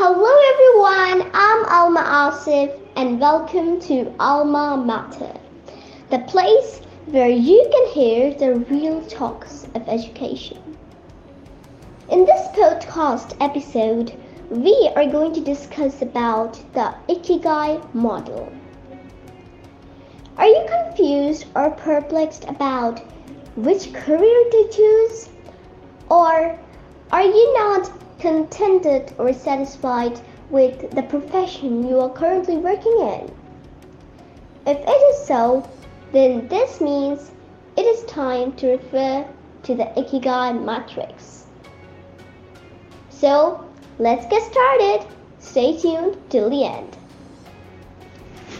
Hello everyone, I'm Alma Asif and welcome to Alma Mater, the place where you can hear the real talks of education. In this podcast episode, we are going to discuss about the Ikigai model. Are you confused or perplexed about which career to choose? Or are you not contented or satisfied with the profession you are currently working in? If it is so, then this means it is time to refer to the Ikigai matrix. So, let's get started. Stay tuned till the end.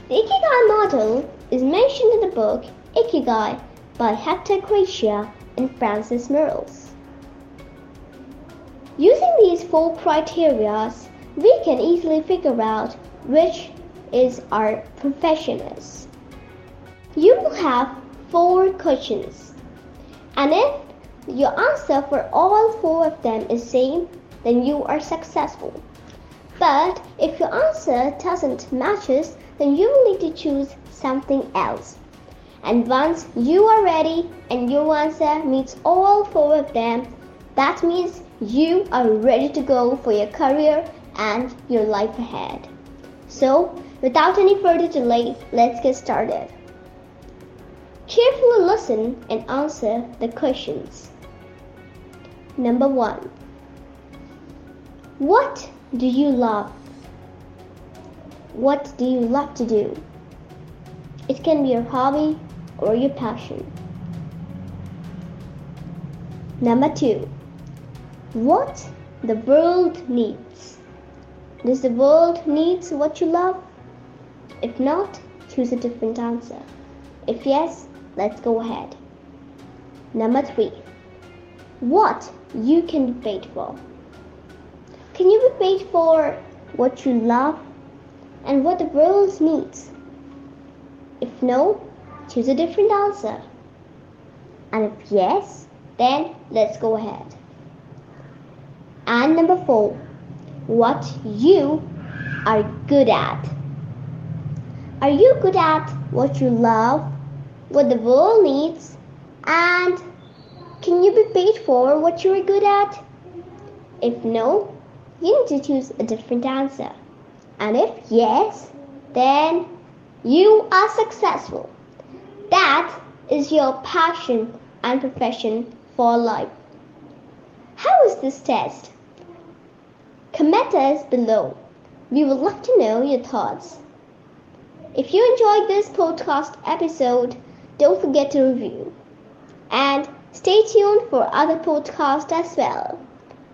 The Ikigai model is mentioned in the book Ikigai by Hector Garcia and Francis Miralles. Using these four criteria, we can easily figure out which is our profession is. You will have four questions. And if your answer for all four of them is same, then you are successful. But if your answer doesn't matches, then you will need to choose something else. And once you are ready and your answer meets all four of them, that means you are ready to go for your career and your life ahead. So, without any further delay, let's get started. Carefully listen and answer the questions. Number one What do you love? What do you love to do? It can be your hobby or your passion. Number two what the world needs. Does the world needs what you love? If not, choose a different answer. If yes, let's go ahead. Number three, what you can be paid for. Can you be paid for what you love and what the world needs? If no, choose a different answer. And if yes, then let's go ahead. And number four, what you are good at. Are you good at what you love, what the world needs, and can you be paid for what you are good at? If no, you need to choose a different answer. And if yes, then you are successful. That is your passion and profession for life. How is this test? Comment us below. We would love to know your thoughts. If you enjoyed this podcast episode, don't forget to review. And stay tuned for other podcasts as well.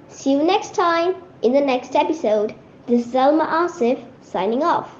See you next time in the next episode. This is Alma Asif signing off.